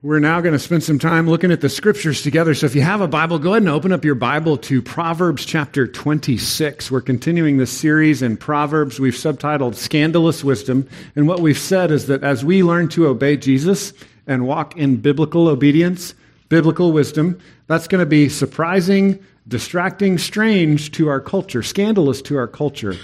We're now going to spend some time looking at the scriptures together. So if you have a Bible, go ahead and open up your Bible to Proverbs chapter 26. We're continuing this series in Proverbs. We've subtitled Scandalous Wisdom. And what we've said is that as we learn to obey Jesus and walk in biblical obedience, biblical wisdom, that's going to be surprising, distracting, strange to our culture, scandalous to our culture.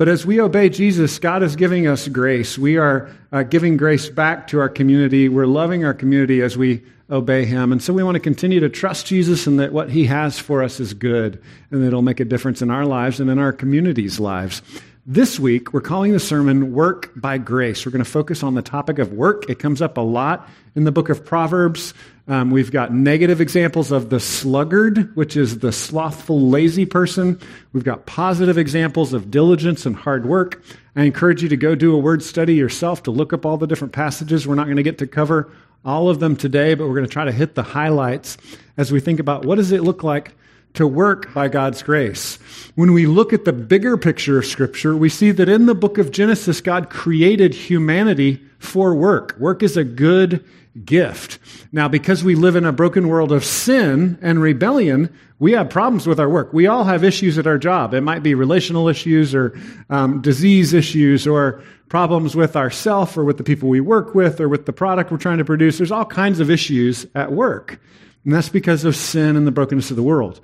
But as we obey Jesus, God is giving us grace. We are uh, giving grace back to our community. We're loving our community as we obey Him. And so we want to continue to trust Jesus and that what He has for us is good and that it'll make a difference in our lives and in our community's lives. This week, we're calling the sermon Work by Grace. We're going to focus on the topic of work. It comes up a lot in the book of Proverbs. Um, we've got negative examples of the sluggard, which is the slothful, lazy person. We've got positive examples of diligence and hard work. I encourage you to go do a word study yourself to look up all the different passages. We're not going to get to cover all of them today, but we're going to try to hit the highlights as we think about what does it look like to work by God's grace. When we look at the bigger picture of Scripture, we see that in the book of Genesis, God created humanity for work. Work is a good gift. Now, because we live in a broken world of sin and rebellion, we have problems with our work. We all have issues at our job. It might be relational issues or um, disease issues or problems with ourself or with the people we work with or with the product we're trying to produce. There's all kinds of issues at work. And that's because of sin and the brokenness of the world.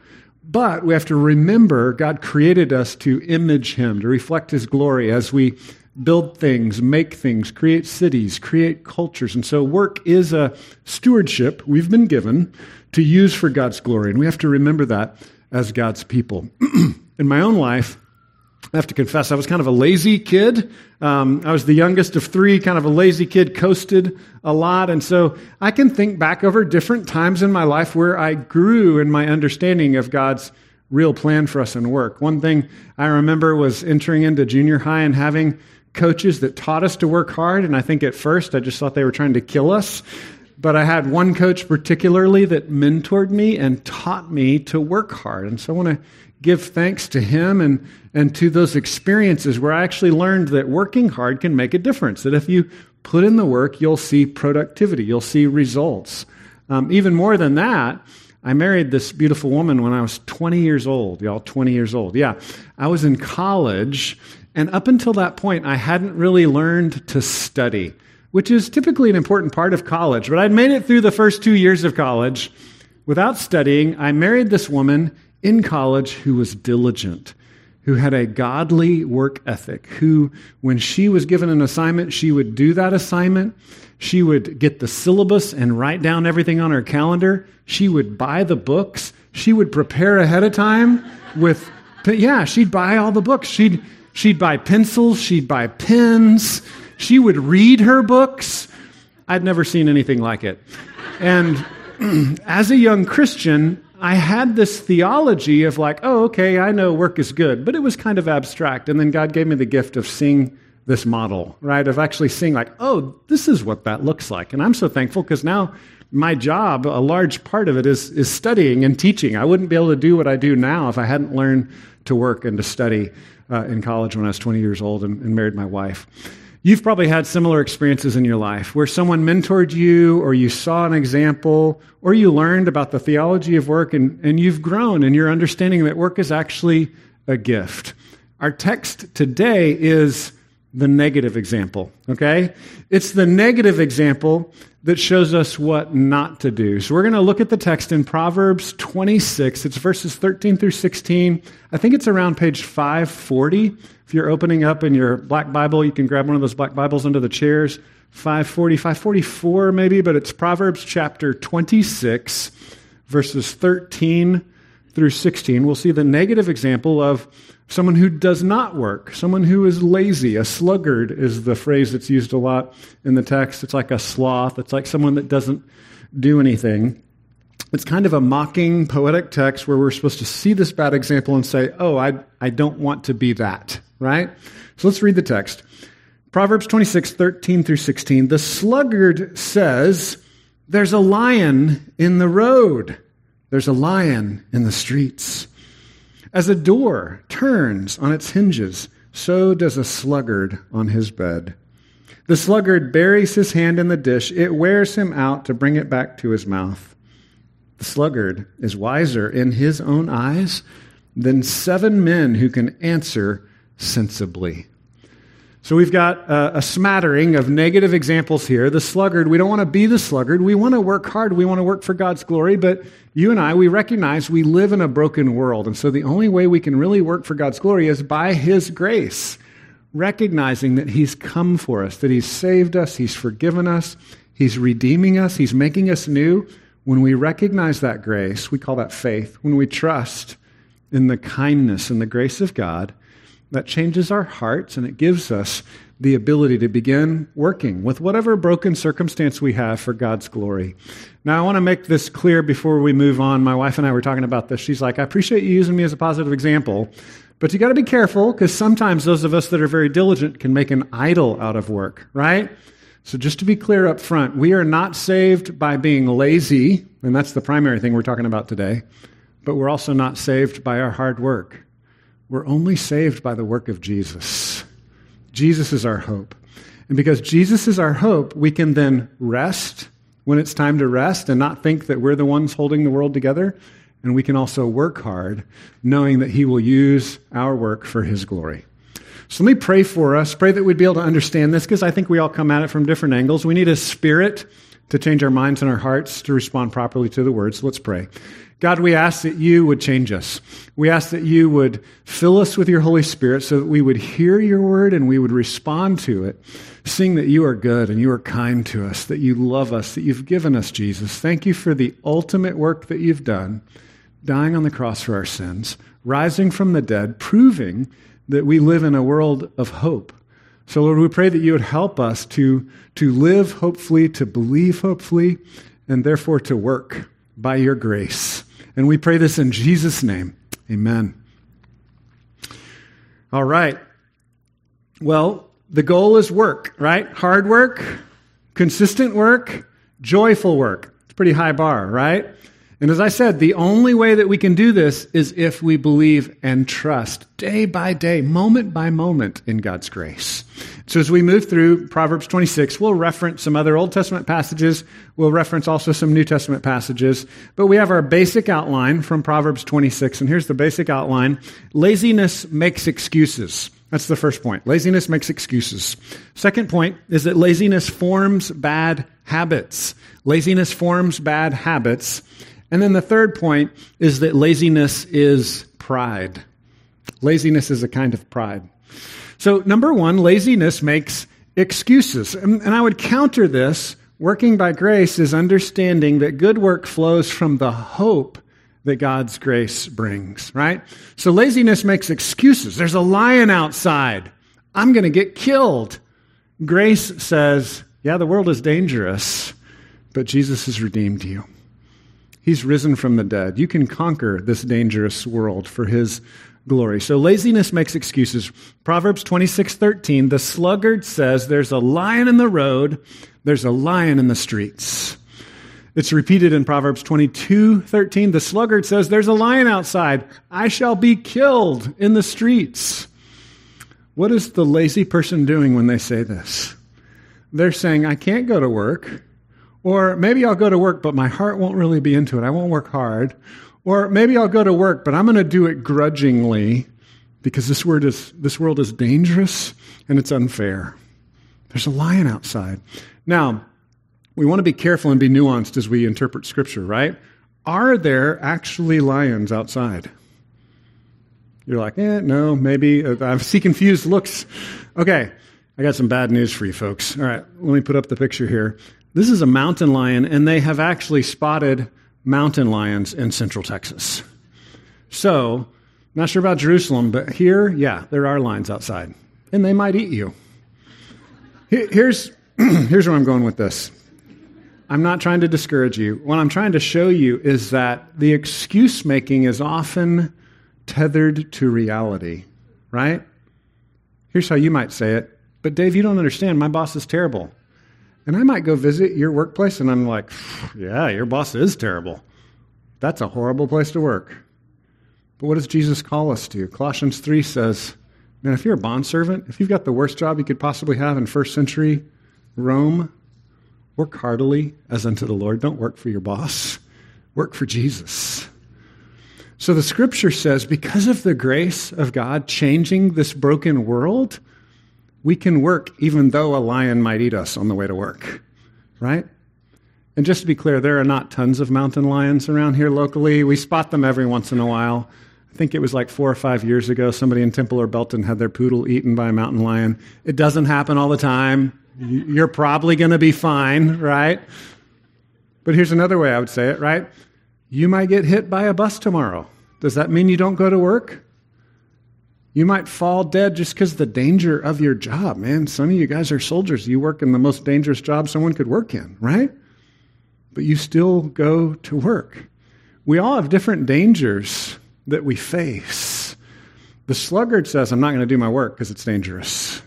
But we have to remember God created us to image Him, to reflect His glory as we build things, make things, create cities, create cultures. And so work is a stewardship we've been given to use for God's glory. And we have to remember that as God's people. In my own life, I have to confess, I was kind of a lazy kid. Um, I was the youngest of three, kind of a lazy kid, coasted a lot. And so I can think back over different times in my life where I grew in my understanding of God's real plan for us in work. One thing I remember was entering into junior high and having coaches that taught us to work hard. And I think at first I just thought they were trying to kill us. But I had one coach particularly that mentored me and taught me to work hard. And so I want to give thanks to him and, and to those experiences where I actually learned that working hard can make a difference. That if you put in the work, you'll see productivity, you'll see results. Um, even more than that, I married this beautiful woman when I was 20 years old, y'all, 20 years old. Yeah, I was in college and up until that point, I hadn't really learned to study, which is typically an important part of college. But I'd made it through the first two years of college without studying. I married this woman in college who was diligent, who had a godly work ethic, who, when she was given an assignment, she would do that assignment. She would get the syllabus and write down everything on her calendar. She would buy the books. She would prepare ahead of time with, yeah, she'd buy all the books. She'd, She'd buy pencils, she'd buy pens, she would read her books. I'd never seen anything like it. And as a young Christian, I had this theology of like, oh, okay, I know work is good, but it was kind of abstract. And then God gave me the gift of seeing this model, right? Of actually seeing, like, oh, this is what that looks like. And I'm so thankful because now my job, a large part of it is, is studying and teaching. I wouldn't be able to do what I do now if I hadn't learned to work and to study uh, in college when I was 20 years old and, and married my wife. You've probably had similar experiences in your life where someone mentored you, or you saw an example, or you learned about the theology of work, and, and you've grown in your understanding that work is actually a gift. Our text today is the negative example, okay? It's the negative example that shows us what not to do. So we're going to look at the text in Proverbs 26. It's verses 13 through 16. I think it's around page 540. If you're opening up in your black Bible, you can grab one of those black Bibles under the chairs. 540, 544 maybe, but it's Proverbs chapter 26, verses 13 through 16. We'll see the negative example of someone who does not work, someone who is lazy. A sluggard is the phrase that's used a lot in the text. It's like a sloth, it's like someone that doesn't do anything. It's kind of a mocking, poetic text where we're supposed to see this bad example and say, oh, I, I don't want to be that, right? So let's read the text. Proverbs 26, 13 through 16. The sluggard says, There's a lion in the road, there's a lion in the streets. As a door turns on its hinges, so does a sluggard on his bed. The sluggard buries his hand in the dish, it wears him out to bring it back to his mouth. The sluggard is wiser in his own eyes than seven men who can answer sensibly. So we've got a, a, smattering of negative examples here. The sluggard, we don't want to be the sluggard. We want to work hard. We want to work for God's glory. But you and I, we recognize we live in a broken world. And so the only way we can really work for God's glory is by His grace, recognizing that He's come for us, that He's saved us, He's forgiven us, He's redeeming us, He's making us new. When we recognize that grace, we call that faith. When we trust in the kindness and the grace of God, that changes our hearts and it gives us the ability to begin working with whatever broken circumstance we have for God's glory. Now, I want to make this clear before we move on. My wife and I were talking about this. She's like, I appreciate you using me as a positive example, but you got to be careful because sometimes those of us that are very diligent can make an idol out of work, right? So, just to be clear up front, we are not saved by being lazy, and that's the primary thing we're talking about today, but we're also not saved by our hard work. We're only saved by the work of Jesus. Jesus is our hope. And because Jesus is our hope, we can then rest when it's time to rest and not think that we're the ones holding the world together. And we can also work hard knowing that He will use our work for His glory. So let me pray for us. Pray that we'd be able to understand this because I think we all come at it from different angles. We need a spirit to change our minds and our hearts to respond properly to the words. Let's pray. God, we ask that you would change us. We ask that you would fill us with your Holy Spirit so that we would hear your word and we would respond to it, seeing that you are good and you are kind to us, that you love us, that you've given us Jesus. Thank you for the ultimate work that you've done, dying on the cross for our sins, rising from the dead, proving that we live in a world of hope. So, Lord, we pray that you would help us to, to live hopefully, to believe hopefully, and therefore to work by your grace. And we pray this in Jesus' name. Amen. All right. Well, the goal is work, right? Hard work, consistent work, joyful work. It's pretty high bar, right? And as I said, the only way that we can do this is if we believe and trust day by day, moment by moment in God's grace. So as we move through Proverbs 26, we'll reference some other Old Testament passages. We'll reference also some New Testament passages. But we have our basic outline from Proverbs 26. And here's the basic outline. Laziness makes excuses. That's the first point. Laziness makes excuses. Second point is that laziness forms bad habits. Laziness forms bad habits. And then the third point is that laziness is pride. Laziness is a kind of pride. So, number one, laziness makes excuses. And, I would counter this working by grace is understanding that good work flows from the hope that God's grace brings, right? So, laziness makes excuses. There's a lion outside. I'm going to get killed. Grace says, yeah, the world is dangerous, but Jesus has redeemed you. He's risen from the dead. You can conquer this dangerous world for his glory. So laziness makes excuses. Proverbs 26:13, the sluggard says there's a lion in the road, there's a lion in the streets. It's repeated in Proverbs 22:13, the sluggard says there's a lion outside, I shall be killed in the streets. What is the lazy person doing when they say this? They're saying I can't go to work. Or maybe I'll go to work, but my heart won't really be into it. I won't work hard. Or maybe I'll go to work, but I'm going to do it grudgingly because this, word is, this world is dangerous and it's unfair. There's a lion outside. Now, we want to be careful and be nuanced as we interpret Scripture, right? Are there actually lions outside? You're like, eh, no, maybe. Uh, I see confused looks. Okay, I got some bad news for you folks. All right, let me put up the picture here. This is a mountain lion, and they have actually spotted mountain lions in central Texas. So, not sure about Jerusalem, but here, yeah, there are lions outside, and they might eat you. Here's, here's where I'm going with this. I'm not trying to discourage you. What I'm trying to show you is that the excuse making is often tethered to reality, right? Here's how you might say it. But Dave, you don't understand. My boss is terrible. And I might go visit your workplace and I'm like, yeah, your boss is terrible. That's a horrible place to work. But what does Jesus call us to? Colossians 3 says, man, if you're a bondservant, if you've got the worst job you could possibly have in first century Rome, work heartily as unto the Lord. Don't work for your boss, work for Jesus. So the scripture says, because of the grace of God changing this broken world, we can work even though a lion might eat us on the way to work, right? And just to be clear, there are not tons of mountain lions around here locally. We spot them every once in a while. I think it was like four or five years ago, somebody in Temple or Belton had their poodle eaten by a mountain lion. It doesn't happen all the time. You're probably going to be fine, right? But here's another way I would say it, right? You might get hit by a bus tomorrow. Does that mean you don't go to work? You might fall dead just because the danger of your job, man. Some of you guys are soldiers. You work in the most dangerous job someone could work in, right? But you still go to work. We all have different dangers that we face. The sluggard says, I'm not going to do my work because it's dangerous.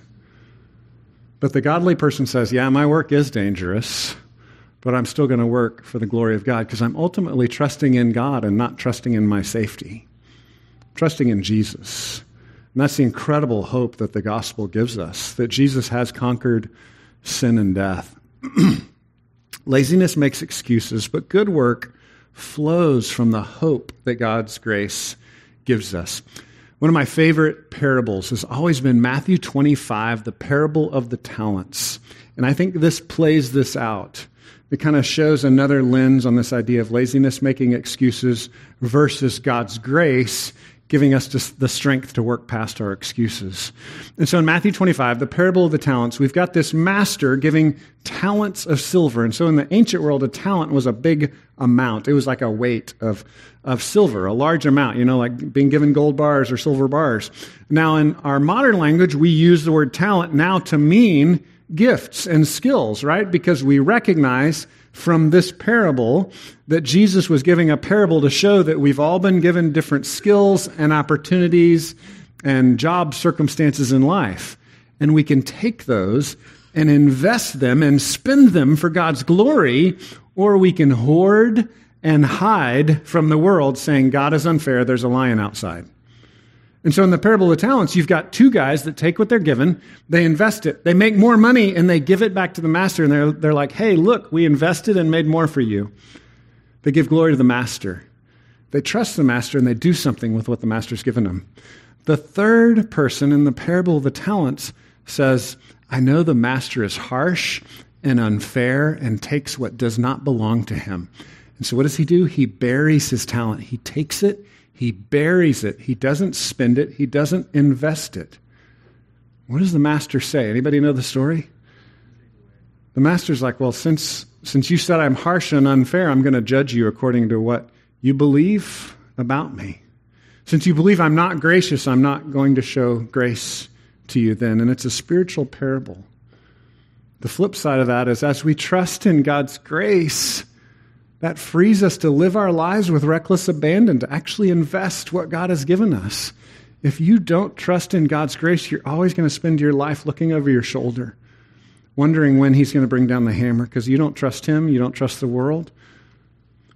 But the godly person says, Yeah, my work is dangerous, but I'm still going to work for the glory of God because I'm ultimately trusting in God and not trusting in my safety, trusting in Jesus. And that's the incredible hope that the gospel gives us that Jesus has conquered sin and death. Laziness makes excuses, but good work flows from the hope that God's grace gives us. One of my favorite parables has always been Matthew 25, the parable of the talents. And I think this plays this out. It kind of shows another lens on this idea of laziness making excuses versus God's grace giving us the strength to work past our excuses. And so in Matthew 25, the parable of the talents, we've got this master giving talents of silver. And so in the ancient world, a talent was a big amount. It was like a weight of, of silver, a large amount, you know, like being given gold bars or silver bars. Now, in our modern language, we use the word talent now to mean gifts and skills, right? Because we recognize from this parable that Jesus was giving a parable to show that we've all been given different skills and opportunities and job circumstances in life. And we can take those and invest them and spend them for God's glory, or we can hoard and hide from the world saying, God is unfair, there's a lion outside. And so in the parable of the talents, you've got two guys that take what they're given, they invest it, they make more money, and they give it back to the master. And they're, they're like, hey, look, we invested and made more for you. They give glory to the master. They trust the master and they do something with what the master's given them. The third person in the parable of the talents says, I know the master is harsh and unfair and takes what does not belong to him. And so what does he do? He buries his talent. He takes it he buries it. He doesn't spend it. He doesn't invest it. What does the master say? Anybody know the story? The master's like, well, since, since you said I'm harsh and unfair, I'm going to judge you according to what you believe about me. Since you believe I'm not gracious, I'm not going to show grace to you then. And it's a spiritual parable. The flip side of that is as we trust in God's grace, that frees us to live our lives with reckless abandon, to actually invest what God has given us. If you don't trust in God's grace, you're always going to spend your life looking over your shoulder, wondering when He's going to bring down the hammer because you don't trust Him, you don't trust the world.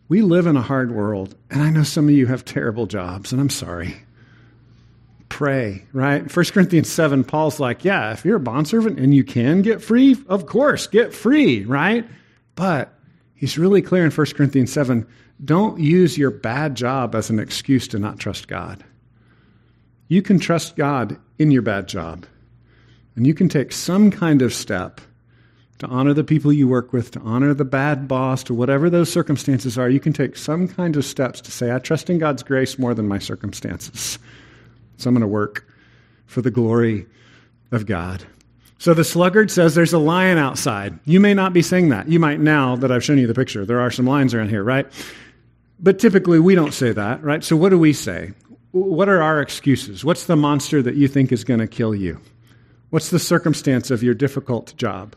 We live in a hard world, and I know some of you have terrible jobs, and I'm sorry. Pray, right? 1 Corinthians 7, Paul's like, yeah, if you're a bondservant and you can get free, of course, get free, right? But He's really clear in 1 Corinthians 7 don't use your bad job as an excuse to not trust God. You can trust God in your bad job, and you can take some kind of step to honor the people you work with, to honor the bad boss, to whatever those circumstances are. You can take some kind of steps to say, I trust in God's grace more than my circumstances. So I'm going to work for the glory of God. So the sluggard says there's a lion outside. You may not be saying that. You might now that I've shown you the picture. There are some lions around here, right? But typically we don't say that, right? So what do we say? What are our excuses? What's the monster that you think is going to kill you? What's the circumstance of your difficult job?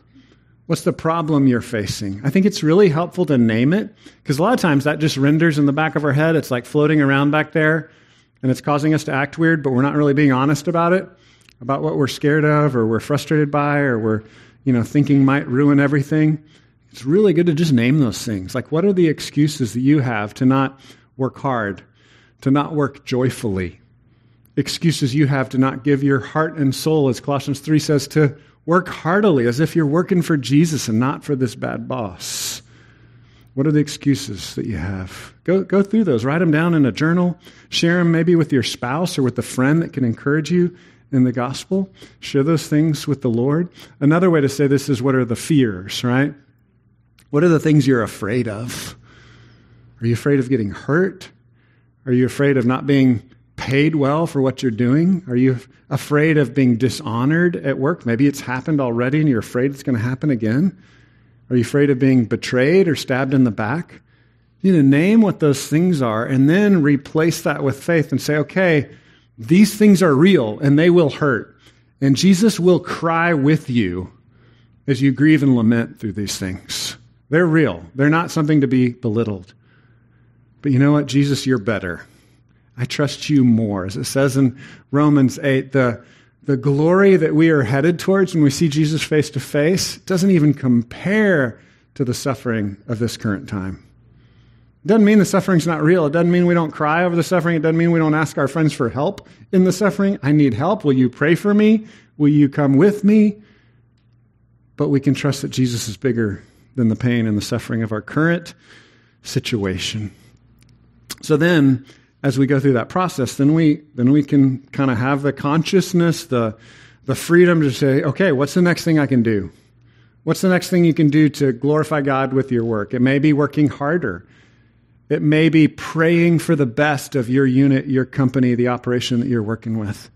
What's the problem you're facing? I think it's really helpful to name it because a lot of times that just renders in the back of our head. It's like floating around back there and it's causing us to act weird, but we're not really being honest about it about what we're scared of or we're frustrated by or we're you know thinking might ruin everything it's really good to just name those things like what are the excuses that you have to not work hard to not work joyfully excuses you have to not give your heart and soul as colossians 3 says to Work heartily as if you're working for Jesus and not for this bad boss. What are the excuses that you have? Go, go through those. Write them down in a journal. Share them maybe with your spouse or with a friend that can encourage you in the gospel. Share those things with the Lord. Another way to say this is what are the fears, right? What are the things you're afraid of? Are you afraid of getting hurt? Are you afraid of not being paid well for what you're doing? Are you afraid of being dishonored at work? Maybe it's happened already and you're afraid it's going to happen again. Are you afraid of being betrayed or stabbed in the back? You need to name what those things are and then replace that with faith and say, okay, these things are real and they will hurt. And Jesus will cry with you as you grieve and lament through these things. They're real, they're not something to be belittled. But you know what, Jesus, you're better. I trust you more. As it says in Romans 8, the, the glory that we are headed towards when we see Jesus face to face doesn't even compare to the suffering of this current time. It doesn't mean the suffering's not real. It doesn't mean we don't cry over the suffering. It doesn't mean we don't ask our friends for help in the suffering. I need help. Will you pray for me? Will you come with me? But we can trust that Jesus is bigger than the pain and the suffering of our current situation. So then, as we go through that process, then we then we can kind of have the consciousness, the the freedom to say, okay, what's the next thing I can do? What's the next thing you can do to glorify God with your work? It may be working harder. It may be praying for the best of your unit, your company, the operation that you're working with.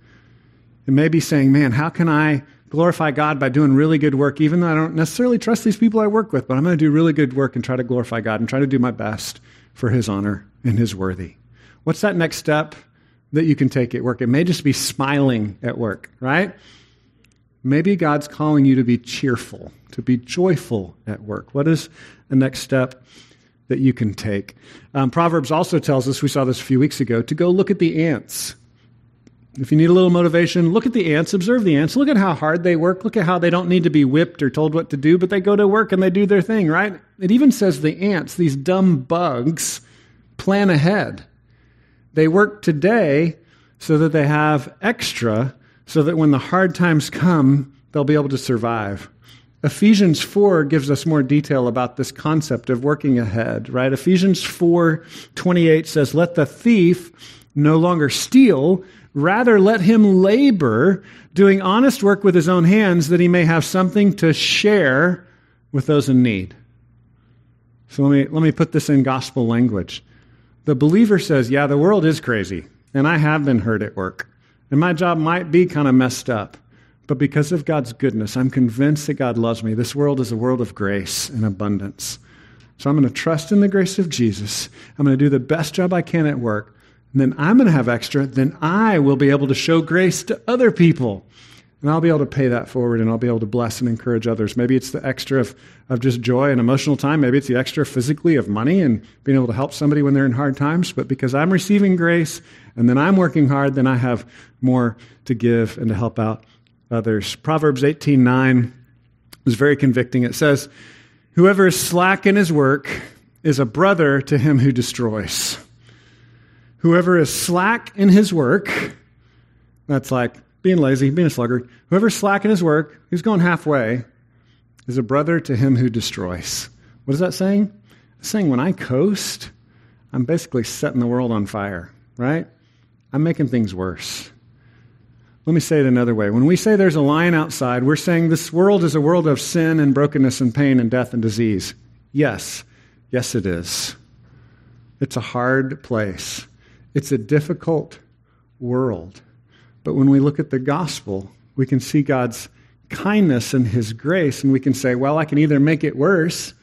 It may be saying, man, how can I glorify God by doing really good work, even though I don't necessarily trust these people I work with, but I'm going to do really good work and try to glorify God and try to do my best for His honor and His worthy. What's that next step that you can take at work? It may just be smiling at work, right? Maybe God's calling you to be cheerful, to be joyful at work. What is the next step that you can take? Um, Proverbs also tells us, we saw this a few weeks ago, to go look at the ants. If you need a little motivation, look at the ants, observe the ants, look at how hard they work, look at how they don't need to be whipped or told what to do, but they go to work and they do their thing, right? It even says the ants, these dumb bugs, plan ahead. They work today so that they have extra, so that when the hard times come, they'll be able to survive. Ephesians 4 gives us more detail about this concept of working ahead, right? Ephesians 4 28 says, Let the thief no longer steal Rather, let him labor, doing honest work with his own hands, that he may have something to share with those in need. So let me, let me put this in gospel language. The believer says, Yeah, the world is crazy, and I have been hurt at work, and my job might be kind of messed up. But because of God's goodness, I'm convinced that God loves me. This world is a world of grace and abundance. So I'm going to trust in the grace of Jesus. I'm going to do the best job I can at work And then I'm going to have extra, then I will be able to show grace to other people. And I'll be able to pay that forward and I'll be able to bless and encourage others. Maybe it's the extra of, of just joy and emotional time. Maybe it's the extra physically of money and being able to help somebody when they're in hard times. But because I'm receiving grace and then I'm working hard, then I have more to give and to help out Uh, others. Proverbs 18:9 is very convicting. It says, Whoever is slack in his work is a brother to him who destroys. Whoever is slack in his work, that's like being lazy, being a sluggard. Whoever's slack in his work, who's going halfway, is a brother to him who destroys. What is that saying? It's saying when I coast, I'm basically setting the world on fire, right? I'm making things worse. Let me say it another way. When we say there's a lion outside, we're saying this world is a world of sin and brokenness and pain and death and disease. Yes, yes, it is. It's a hard place. It's a difficult world. But when we look at the gospel, we can see God's kindness and his grace, and we can say, well, I can either make it worse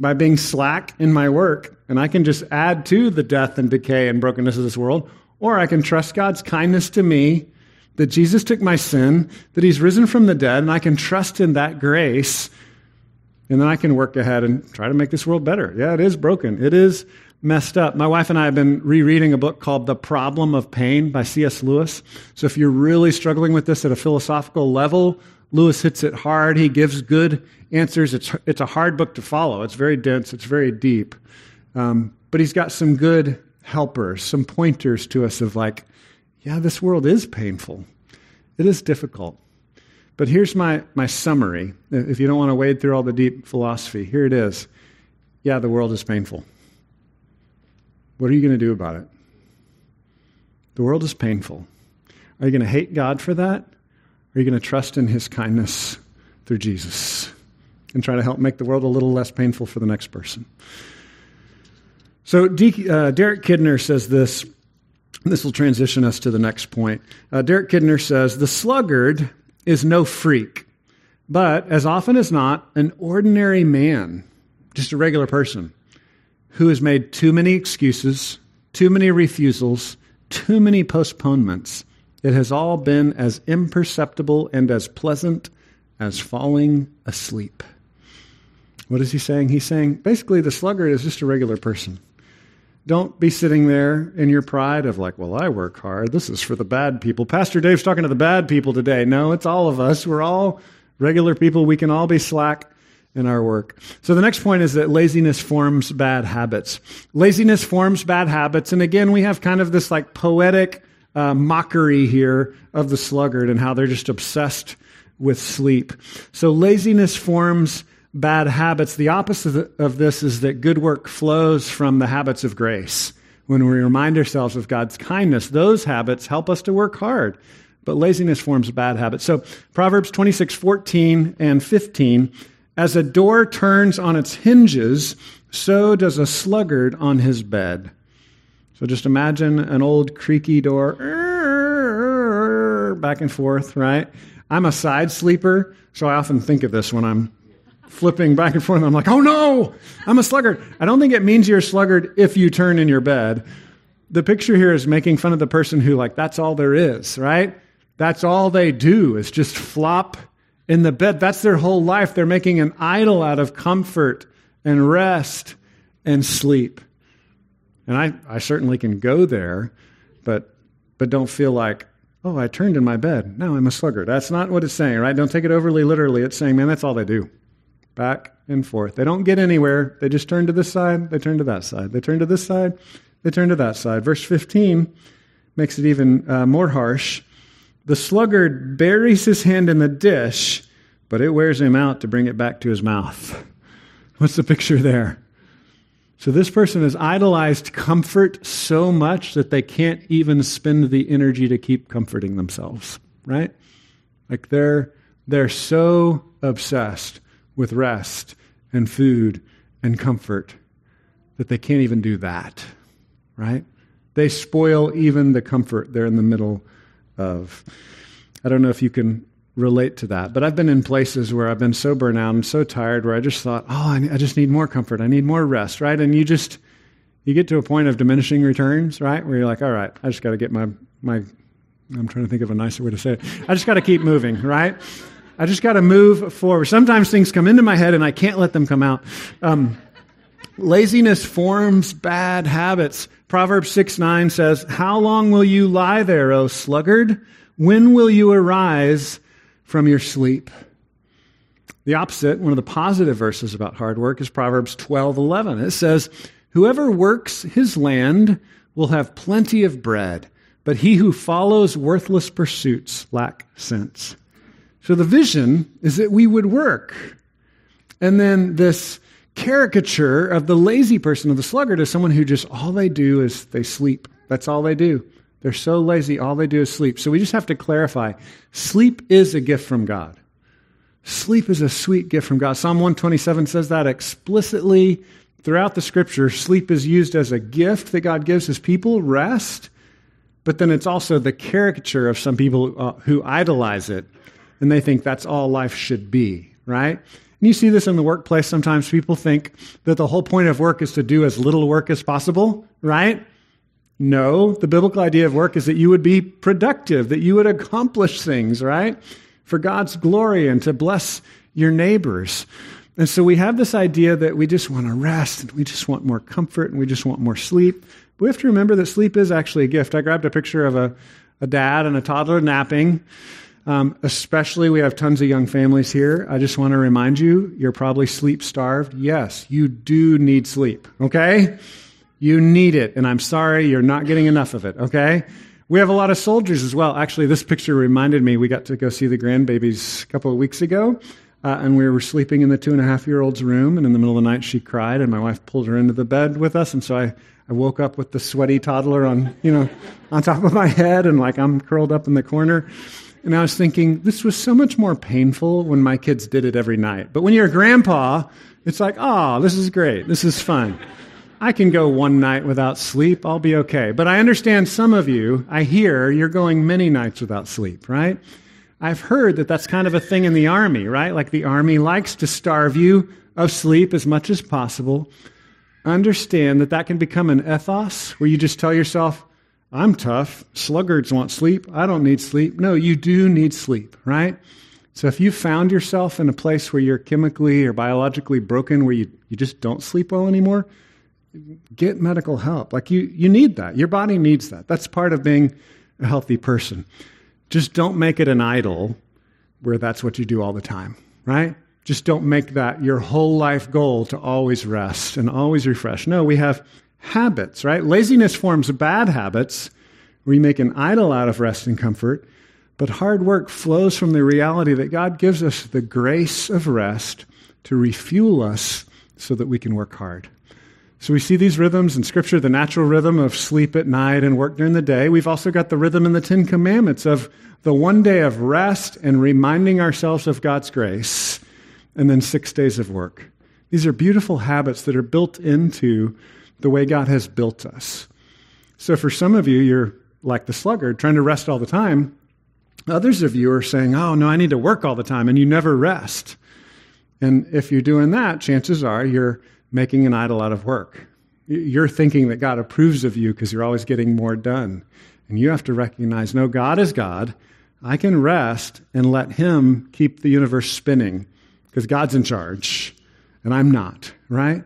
by being slack in my work, and I can just add to the death and decay and brokenness of this world, or I can trust God's kindness to me, that Jesus took my sin, that he's risen from the dead, and I can trust in that grace, and then I can work ahead and try to make this world better. Yeah, it is broken. It is messed up. My wife and I have been rereading a book called The Problem of Pain by C.S. Lewis. So if you're really struggling with this at a philosophical level, Lewis hits it hard. He gives good answers. It's, it's a hard book to follow. It's very dense, it's very deep. Um, but he's got some good helpers, some pointers to us of like, yeah, this world is painful, it is difficult. But here's my, my summary. If you don't want to wade through all the deep philosophy, here it is. Yeah, the world is painful. What are you going to do about it? The world is painful. Are you going to hate God for that? Are you going to trust in his kindness through Jesus and try to help make the world a little less painful for the next person? So, uh, Derek Kidner says this. This will transition us to the next point. Uh, Derek Kidner says The sluggard is no freak, but as often as not, an ordinary man, just a regular person, who has made too many excuses, too many refusals, too many postponements. It has all been as imperceptible and as pleasant as falling asleep. What is he saying? He's saying basically the sluggard is just a regular person. Don't be sitting there in your pride of like, well, I work hard. This is for the bad people. Pastor Dave's talking to the bad people today. No, it's all of us. We're all regular people. We can all be slack in our work. So the next point is that laziness forms bad habits. Laziness forms bad habits. And again, we have kind of this like poetic uh, mockery here of the sluggard and how they're just obsessed with sleep. So laziness forms bad habits. The opposite of this is that good work flows from the habits of grace. When we remind ourselves of God's kindness, those habits help us to work hard. But laziness forms bad habits. So Proverbs 26, 14 and 15. As a door turns on its hinges, so does a sluggard on his bed. So just imagine an old creaky door back and forth, right? I'm a side sleeper, so I often think of this when I'm flipping back and forth. I'm like, oh no, I'm a sluggard. I don't think it means you're a sluggard if you turn in your bed. The picture here is making fun of the person who, like, that's all there is, right? That's all they do is just flop in the bed. That's their whole life. They're making an idol out of comfort and rest and sleep. And I, I certainly can go there, but, but don't feel like, oh, I turned in my bed. Now I'm a sluggard. That's not what it's saying, right? Don't take it overly literally. It's saying, man, that's all they do back and forth. They don't get anywhere. They just turn to this side, they turn to that side. They turn to this side, they turn to that side. Verse 15 makes it even uh, more harsh. The sluggard buries his hand in the dish, but it wears him out to bring it back to his mouth. What's the picture there? So this person has idolized comfort so much that they can't even spend the energy to keep comforting themselves, right? Like they're they're so obsessed with rest and food and comfort that they can't even do that, right? They spoil even the comfort they're in the middle of. I don't know if you can relate to that, but I've been in places where I've been so burnt out and so tired where I just thought, oh, I just need more comfort. I need more rest, right? And you just, you get to a point of diminishing returns, right? Where you're like, all right, I just got to get my, my, I'm trying to think of a nicer way to say it. I just got to keep moving, right? I just got to move forward. Sometimes things come into my head and I can't let them come out. Um, laziness forms bad habits. Proverbs 6 9 says, How long will you lie there, O sluggard? When will you arise from your sleep? The opposite, one of the positive verses about hard work, is Proverbs 12 11. It says, Whoever works his land will have plenty of bread, but he who follows worthless pursuits lack sense. So the vision is that we would work. And then this caricature of the lazy person, of the sluggard, is someone who just all they do is they sleep. That's all they do. They're so lazy, all they do is sleep. So we just have to clarify sleep is a gift from God. Sleep is a sweet gift from God. Psalm 127 says that explicitly throughout the scripture. Sleep is used as a gift that God gives his people, rest, but then it's also the caricature of some people uh, who idolize it and they think that's all life should be, right? And you see this in the workplace sometimes. People think that the whole point of work is to do as little work as possible, right? No, the biblical idea of work is that you would be productive, that you would accomplish things, right? For God's glory and to bless your neighbors. And so we have this idea that we just want to rest and we just want more comfort and we just want more sleep. But we have to remember that sleep is actually a gift. I grabbed a picture of a, a dad and a toddler napping. Um, especially, we have tons of young families here. I just want to remind you, you're probably sleep starved. Yes, you do need sleep, okay? You need it, and I'm sorry you're not getting enough of it, okay? We have a lot of soldiers as well. Actually, this picture reminded me we got to go see the grandbabies a couple of weeks ago. Uh, and we were sleeping in the two and a half year old's room, and in the middle of the night she cried, and my wife pulled her into the bed with us, and so I, I woke up with the sweaty toddler on, you know, on top of my head, and like I'm curled up in the corner. And I was thinking, this was so much more painful when my kids did it every night. But when you're a grandpa, it's like, oh, this is great. This is fun. I can go one night without sleep. I'll be okay. But I understand some of you, I hear you're going many nights without sleep, right? I've heard that that's kind of a thing in the army, right? Like the army likes to starve you of sleep as much as possible. Understand that that can become an ethos where you just tell yourself, I'm tough. Sluggards want sleep. I don't need sleep. No, you do need sleep, right? So if you found yourself in a place where you're chemically or biologically broken, where you, you just don't sleep well anymore, get medical help. Like you, you need that. Your body needs that. That's part of being a healthy person. Just don't make it an idol where that's what you do all the time, right? Just don't make that your whole life goal to always rest and always refresh. No, we have habits, right? Laziness forms bad habits. We make an idol out of rest and comfort. But hard work flows from the reality that God gives us the grace of rest to refuel us so that we can work hard. So we see these rhythms in Scripture the natural rhythm of sleep at night and work during the day. We've also got the rhythm in the Ten Commandments of the one day of rest and reminding ourselves of God's grace, and then six days of work. These are beautiful habits that are built into the way God has built us. So for some of you, you're like the sluggard, trying to rest all the time. Others of you are saying, oh, no, I need to work all the time, and you never rest. And if you're doing that, chances are you're making an idol out of work. You're thinking that God approves of you because you're always getting more done. And you have to recognize no, God is God. I can rest and let Him keep the universe spinning because God's in charge and I'm not, right?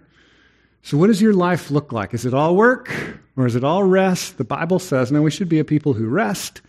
So, what does your life look like? Is it all work or is it all rest? The Bible says, no, we should be a people who rest,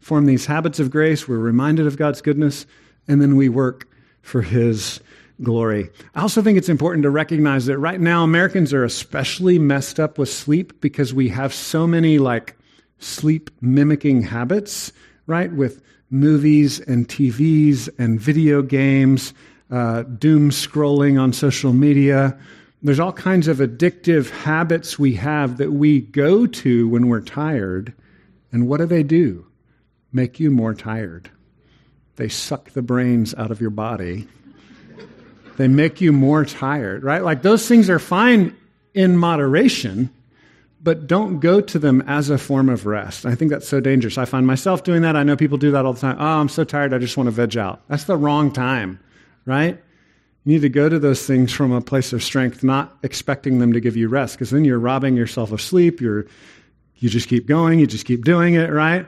form these habits of grace, we're reminded of God's goodness, and then we work for His glory. I also think it's important to recognize that right now Americans are especially messed up with sleep because we have so many like sleep mimicking habits, right? With movies and TVs and video games, uh, doom scrolling on social media. There's all kinds of addictive habits we have that we go to when we're tired. And what do they do? Make you more tired. They suck the brains out of your body. They make you more tired, right? Like those things are fine in moderation, but don't go to them as a form of rest. I think that's so dangerous. I find myself doing that. I know people do that all the time. Oh, I'm so tired, I just want to veg out. That's the wrong time, right? You need to go to those things from a place of strength, not expecting them to give you rest, because then you're robbing yourself of sleep. You're, you just keep going, you just keep doing it, right?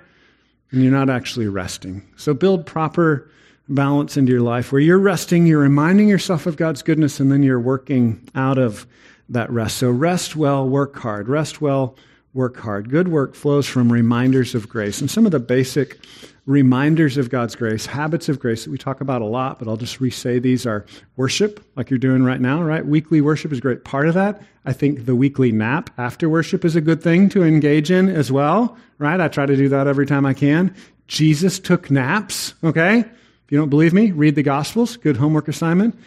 And you're not actually resting. So build proper balance into your life where you're resting, you're reminding yourself of God's goodness, and then you're working out of that rest. So rest well, work hard. Rest well, work hard. Good work flows from reminders of grace. And some of the basic reminders of God's grace, habits of grace that we talk about a lot, but I'll just re say these are worship, like you're doing right now, right? Weekly worship is a great part of that. I think the weekly nap after worship is a good thing to engage in as well, right? I try to do that every time I can. Jesus took naps, okay? If you don't believe me, read the Gospels. Good homework assignment.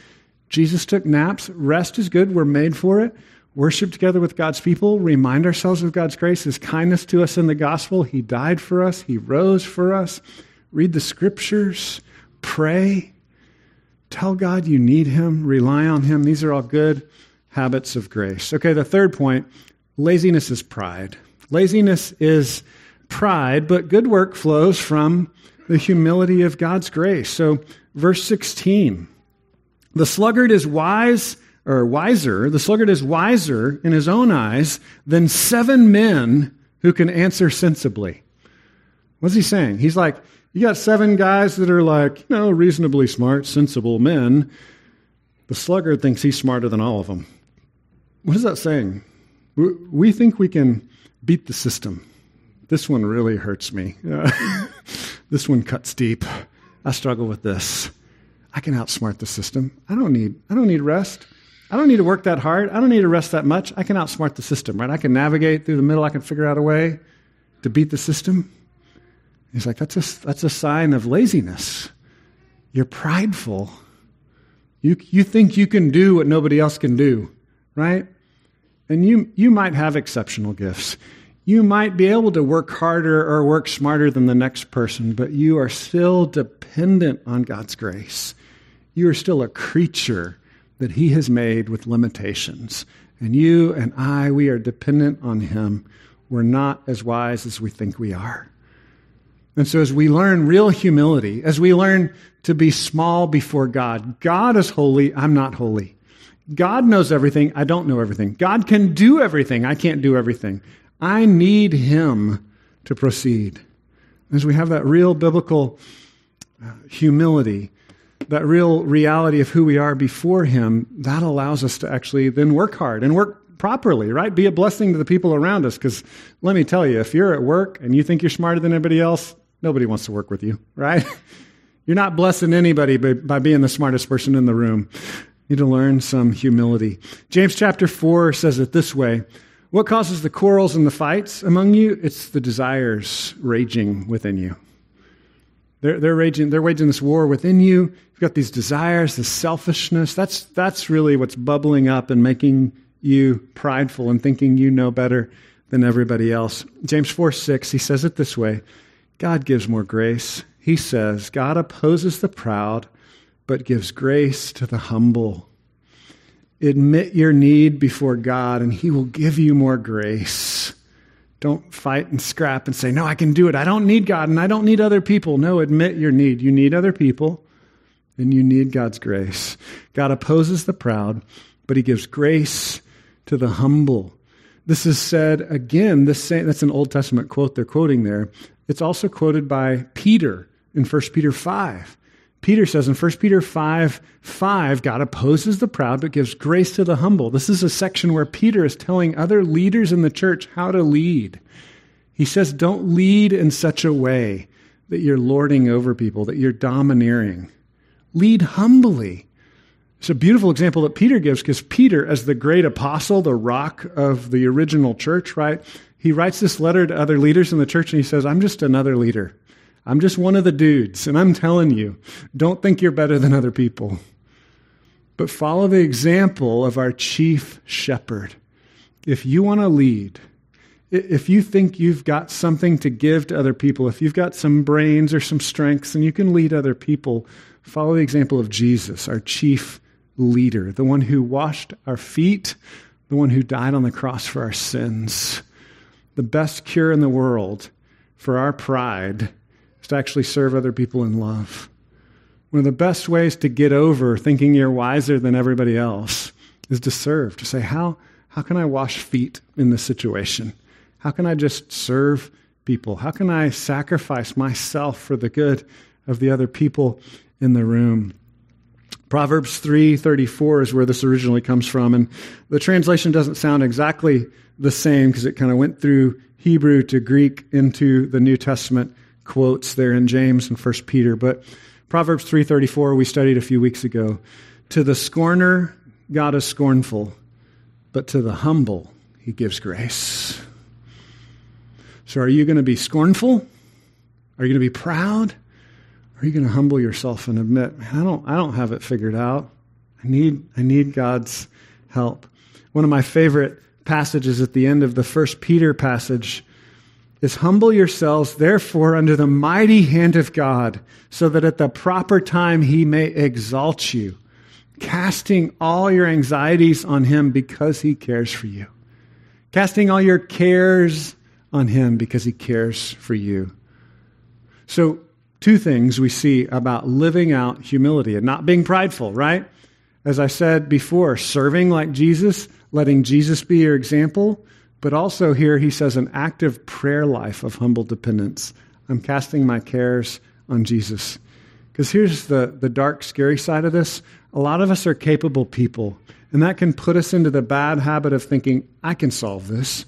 Jesus took naps. Rest is good. We're made for it worship together with God's people, remind ourselves of God's grace, His kindness to us in the gospel. He died for us, He rose for us. Read the scriptures, pray, tell God you need Him, rely on Him. These are all good habits of grace. Okay, the third point laziness is pride. Laziness is pride, but good work flows from the humility of God's grace. So, verse 16 the sluggard is wise or wiser, the sluggard is wiser in his own eyes than seven men who can answer sensibly. What's he saying? He's like, you got seven guys that are like, you know, reasonably smart, sensible men. The sluggard thinks he's smarter than all of them. What is that saying? We think we can beat the system. This one really hurts me. this one cuts deep. I struggle with this. I can outsmart the system. I don't need, I don't need rest. I don't need to work that hard. I don't need to rest that much. I can outsmart the system, right? I can navigate through the middle. I can figure out a way to beat the system. He's like, that's a, that's a sign of laziness. You're prideful. You, you think you can do what nobody else can do, right? And you, you might have exceptional gifts. You might be able to work harder or work smarter than the next person, but you are still dependent on God's grace. You are still a creature that He has made with limitations. And you and I, we are dependent on Him. We're not as wise as we think we are. And so, as we learn real humility, as we learn to be small before God, God is holy, I'm not holy. God knows everything, I don't know everything. God can do everything, I can't do everything. I need Him to proceed. As we have that real biblical uh, humility, that real reality of who we are before Him, that allows us to actually then work hard and work properly, right? Be a blessing to the people around us. Because let me tell you, if you're at work and you think you're smarter than everybody else, nobody wants to work with you, right? You're not blessing anybody by, by being the smartest person in the room. You need to learn some humility. James chapter 4 says it this way What causes the quarrels and the fights among you? It's the desires raging within you. They're, they're, raging, they're waging this war within you. You've got these desires, this selfishness. That's, that's really what's bubbling up and making you prideful and thinking you know better than everybody else. James 4 6, he says it this way God gives more grace. He says, God opposes the proud, but gives grace to the humble. Admit your need before God, and He will give you more grace. Don't fight and scrap and say, No, I can do it. I don't need God and I don't need other people. No, admit your need. You need other people and you need God's grace. God opposes the proud, but He gives grace to the humble. This is said again, this same, that's an Old Testament quote they're quoting there. It's also quoted by Peter in 1 Peter 5. Peter says in 1 Peter 5 5, God opposes the proud but gives grace to the humble. This is a section where Peter is telling other leaders in the church how to lead. He says, Don't lead in such a way that you're lording over people, that you're domineering. Lead humbly. It's a beautiful example that Peter gives because Peter, as the great apostle, the rock of the original church, right? he writes this letter to other leaders in the church and he says, I'm just another leader. I'm just one of the dudes. And I'm telling you, don't think you're better than other people. But follow the example of our chief shepherd. If you want to lead, if you think you've got something to give to other people, if you've got some brains or some strengths and you can lead other people, follow the example of Jesus, our chief leader, the one who washed our feet, the one who died on the cross for our sins the best cure in the world for our pride to actually serve other people in love. One of the best ways to get over thinking you're wiser than everybody else is to serve, to say, how, how can I wash feet in this situation? How can I just serve people? How can I sacrifice myself for the good of the other people in the room? Proverbs 3:34 is where this originally comes from and the translation doesn't sound exactly the same because it kind of went through Hebrew to Greek into the New Testament quotes there in James and 1 Peter. But Proverbs 3:34 we studied a few weeks ago. To the scorner God is scornful, but to the humble he gives grace. So are you going to be scornful? Are you going to be proud? Are you going to humble yourself and admit, I don't I don't have it figured out. I need I need God's help. One of my favorite passages at the end of the first Peter passage is humble yourselves therefore under the mighty hand of God so that at the proper time he may exalt you casting all your anxieties on him because he cares for you. Casting all your cares on him because he cares for you. So two things we see about living out humility and not being prideful right? As i said before serving like jesus letting Jesus be your example, but also here he says an active prayer life of humble dependence. I'm casting my cares on Jesus. Because here's the, the dark, scary side of this a lot of us are capable people, and that can put us into the bad habit of thinking, I can solve this.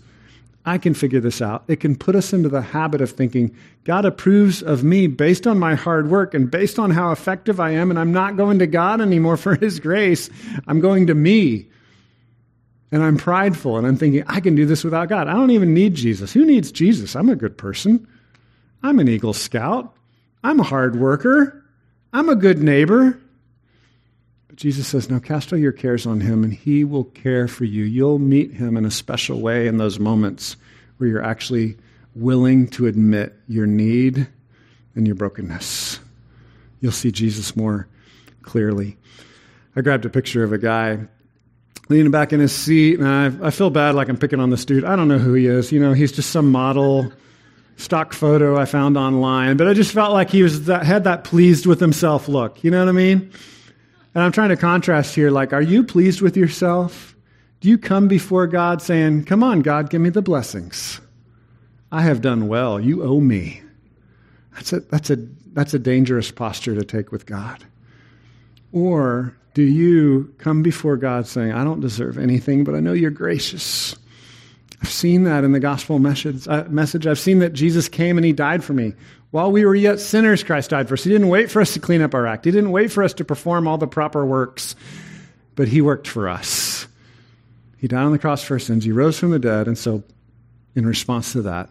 I can figure this out. It can put us into the habit of thinking, God approves of me based on my hard work and based on how effective I am, and I'm not going to God anymore for His grace. I'm going to me and I'm prideful and I'm thinking, I can do this without God. I don't even need Jesus. Who needs Jesus? I'm a good person. I'm an Eagle Scout. I'm a hard worker. I'm a good neighbor. But Jesus says, No, cast all your cares on him, and he will care for you. You'll meet him in a special way in those moments where you're actually willing to admit your need and your brokenness. You'll see Jesus more clearly. I grabbed a picture of a guy leaning back in his seat, and I, I feel bad like I'm picking on this dude. I don't know who he is. You know, he's just some model stock photo I found online, but I just felt like he was that, had that pleased with himself look. You know what I mean? And I'm trying to contrast here like, are you pleased with yourself? Do you come before God saying, Come on, God, give me the blessings? I have done well. You owe me. That's a, that's a, that's a dangerous posture to take with God. Or do you come before God saying, I don't deserve anything, but I know you're gracious? I've seen that in the gospel message. Uh, message. I've seen that Jesus came and he died for me. While we were yet sinners, Christ died for us. He didn't wait for us to clean up our act, He didn't wait for us to perform all the proper works, but He worked for us. He died on the cross for our sins. He rose from the dead. And so, in response to that,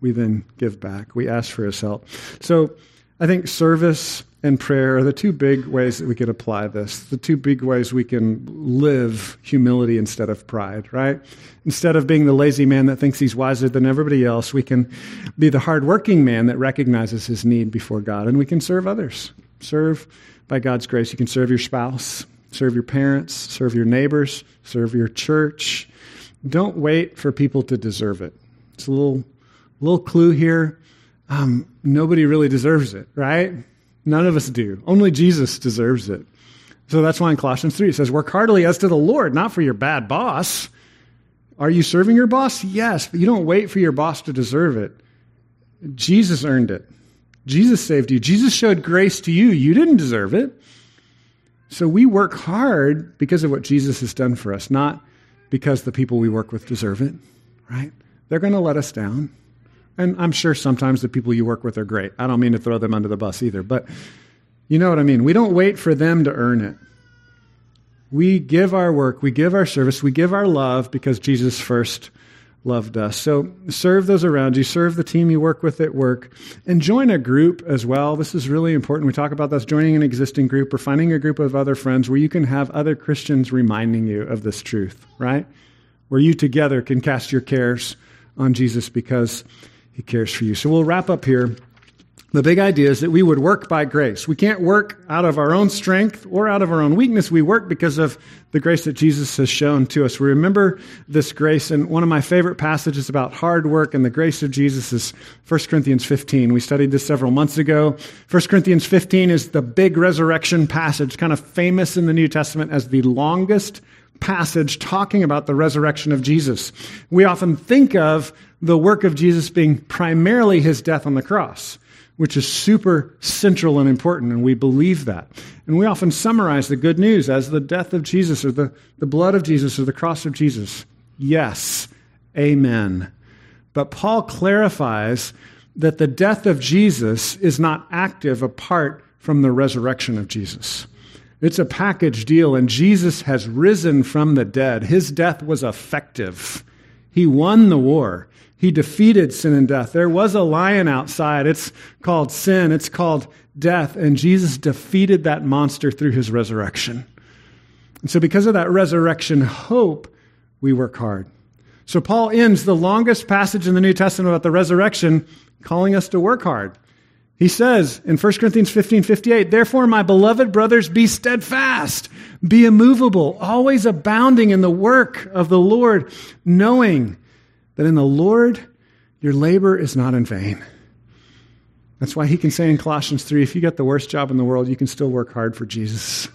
we then give back. We ask for His help. So, I think service and prayer are the two big ways that we could apply this, the two big ways we can live humility instead of pride, right? Instead of being the lazy man that thinks he's wiser than everybody else, we can be the hardworking man that recognizes his need before God, and we can serve others. Serve by God's grace. You can serve your spouse, serve your parents, serve your neighbors, serve your church. Don't wait for people to deserve it. It's a little, little clue here. Um, nobody really deserves it, right? None of us do. Only Jesus deserves it. So that's why in Colossians 3 it says, Work heartily as to the Lord, not for your bad boss. Are you serving your boss? Yes, but you don't wait for your boss to deserve it. Jesus earned it. Jesus saved you. Jesus showed grace to you. You didn't deserve it. So we work hard because of what Jesus has done for us, not because the people we work with deserve it, right? They're going to let us down. And I'm sure sometimes the people you work with are great. I don't mean to throw them under the bus either, but you know what I mean. We don't wait for them to earn it. We give our work, we give our service, we give our love because Jesus first loved us. So serve those around you, serve the team you work with at work, and join a group as well. This is really important. We talk about this joining an existing group or finding a group of other friends where you can have other Christians reminding you of this truth, right? Where you together can cast your cares on Jesus because he cares for you. So we'll wrap up here. The big idea is that we would work by grace. We can't work out of our own strength or out of our own weakness. We work because of the grace that Jesus has shown to us. We remember this grace, and one of my favorite passages about hard work and the grace of Jesus is 1 Corinthians 15. We studied this several months ago. 1 Corinthians 15 is the big resurrection passage, kind of famous in the New Testament as the longest passage talking about the resurrection of Jesus. We often think of the work of Jesus being primarily his death on the cross, which is super central and important, and we believe that. And we often summarize the good news as the death of Jesus or the, the blood of Jesus or the cross of Jesus. Yes, amen. But Paul clarifies that the death of Jesus is not active apart from the resurrection of Jesus. It's a package deal, and Jesus has risen from the dead. His death was effective. He won the war. He defeated sin and death. There was a lion outside. It's called sin, it's called death, and Jesus defeated that monster through his resurrection. And so, because of that resurrection hope, we work hard. So, Paul ends the longest passage in the New Testament about the resurrection, calling us to work hard. He says in 1 Corinthians 15 58, Therefore, my beloved brothers, be steadfast, be immovable, always abounding in the work of the Lord, knowing that in the Lord your labor is not in vain. That's why he can say in Colossians 3 if you got the worst job in the world, you can still work hard for Jesus.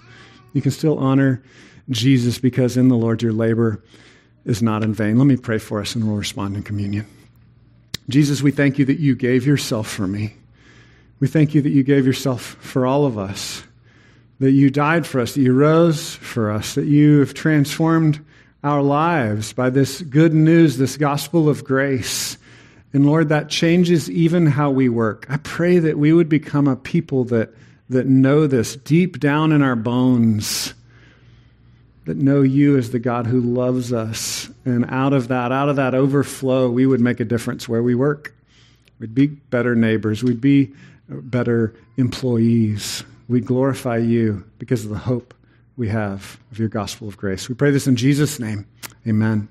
You can still honor Jesus because in the Lord your labor is not in vain. Let me pray for us and we'll respond in communion. Jesus, we thank you that you gave yourself for me. We thank you that you gave yourself for all of us, that you died for us, that you rose for us, that you have transformed our lives by this good news, this gospel of grace. And Lord, that changes even how we work. I pray that we would become a people that, that know this deep down in our bones, that know you as the God who loves us. And out of that, out of that overflow, we would make a difference where we work. We'd be better neighbors. We'd be better employees. We'd glorify you because of the hope we have of your gospel of grace. We pray this in Jesus' name. Amen.